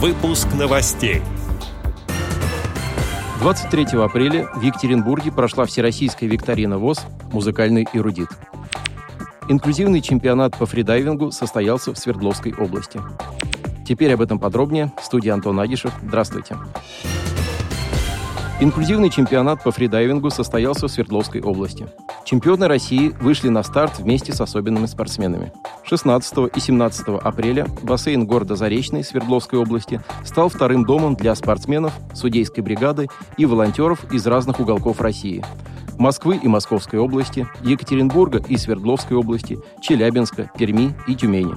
Выпуск новостей. 23 апреля в Екатеринбурге прошла всероссийская викторина ВОЗ «Музыкальный эрудит». Инклюзивный чемпионат по фридайвингу состоялся в Свердловской области. Теперь об этом подробнее. В студии Антон Агишев. Здравствуйте. Инклюзивный чемпионат по фридайвингу состоялся в Свердловской области. Чемпионы России вышли на старт вместе с особенными спортсменами. 16 и 17 апреля бассейн города Заречный Свердловской области стал вторым домом для спортсменов, судейской бригады и волонтеров из разных уголков России. Москвы и Московской области, Екатеринбурга и Свердловской области, Челябинска, Перми и Тюмени.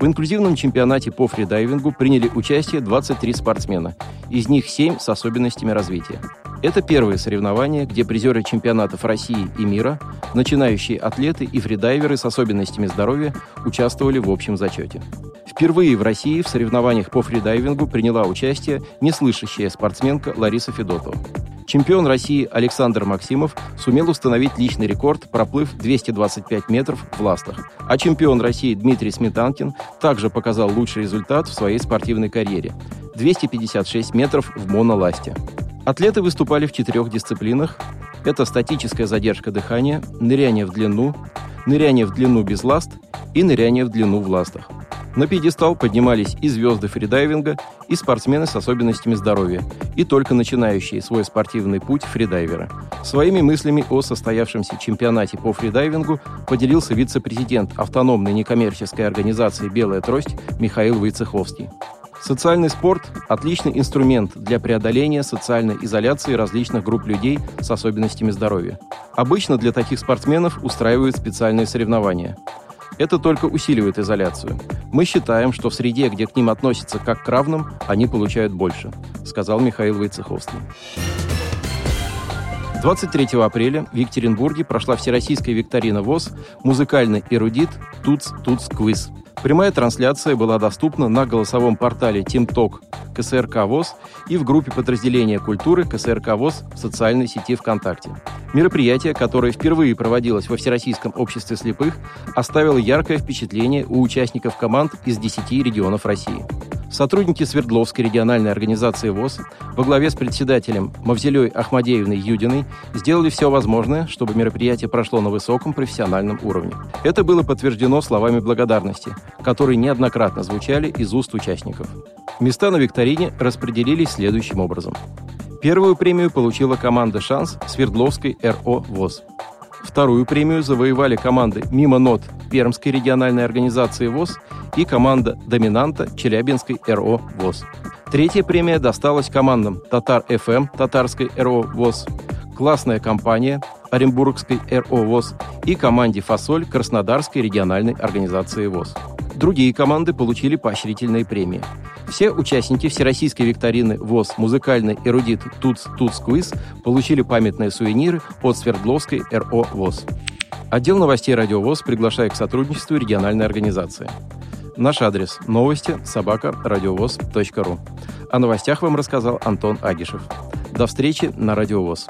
В инклюзивном чемпионате по фридайвингу приняли участие 23 спортсмена, из них 7 с особенностями развития. Это первые соревнования, где призеры чемпионатов России и мира, начинающие атлеты и фридайверы с особенностями здоровья участвовали в общем зачете. Впервые в России в соревнованиях по фридайвингу приняла участие неслышащая спортсменка Лариса Федотова. Чемпион России Александр Максимов сумел установить личный рекорд, проплыв 225 метров в ластах. А чемпион России Дмитрий Сметанкин также показал лучший результат в своей спортивной карьере – 256 метров в моноласте. Атлеты выступали в четырех дисциплинах. Это статическая задержка дыхания, ныряние в длину, ныряние в длину без ласт и ныряние в длину в ластах. На пьедестал поднимались и звезды фридайвинга, и спортсмены с особенностями здоровья, и только начинающие свой спортивный путь фридайверы. Своими мыслями о состоявшемся чемпионате по фридайвингу поделился вице-президент автономной некоммерческой организации «Белая трость» Михаил Войцеховский. Социальный спорт – отличный инструмент для преодоления социальной изоляции различных групп людей с особенностями здоровья. Обычно для таких спортсменов устраивают специальные соревнования – это только усиливает изоляцию. Мы считаем, что в среде, где к ним относятся как к равным, они получают больше, сказал Михаил Войцеховский. 23 апреля в Екатеринбурге прошла всероссийская викторина ВОЗ «Музыкальный эрудит Туц Туц Квиз». Прямая трансляция была доступна на голосовом портале TeamTalk КСРК ВОЗ и в группе подразделения культуры КСРК ВОЗ в социальной сети ВКонтакте. Мероприятие, которое впервые проводилось во Всероссийском обществе слепых, оставило яркое впечатление у участников команд из 10 регионов России. Сотрудники Свердловской региональной организации ВОЗ во главе с председателем Мавзелей Ахмадеевной Юдиной сделали все возможное, чтобы мероприятие прошло на высоком профессиональном уровне. Это было подтверждено словами благодарности, которые неоднократно звучали из уст участников. Места на викторине распределились следующим образом. Первую премию получила команда «Шанс» Свердловской РО ВОЗ. Вторую премию завоевали команды «Мимо нот» Пермской региональной организации ВОЗ и команда «Доминанта» Челябинской РО ВОЗ. Третья премия досталась командам «Татар ФМ» Татарской РО ВОЗ, «Классная компания» Оренбургской РО ВОЗ и команде «Фасоль» Краснодарской региональной организации ВОЗ. Другие команды получили поощрительные премии. Все участники всероссийской викторины ВОЗ «Музыкальный эрудит Туц Туц Квиз» получили памятные сувениры от Свердловской РО ВОЗ. Отдел новостей «Радио ВОЗ» приглашает к сотрудничеству региональной организации. Наш адрес – новости собака ру. О новостях вам рассказал Антон Агишев. До встречи на Радио ВОЗ.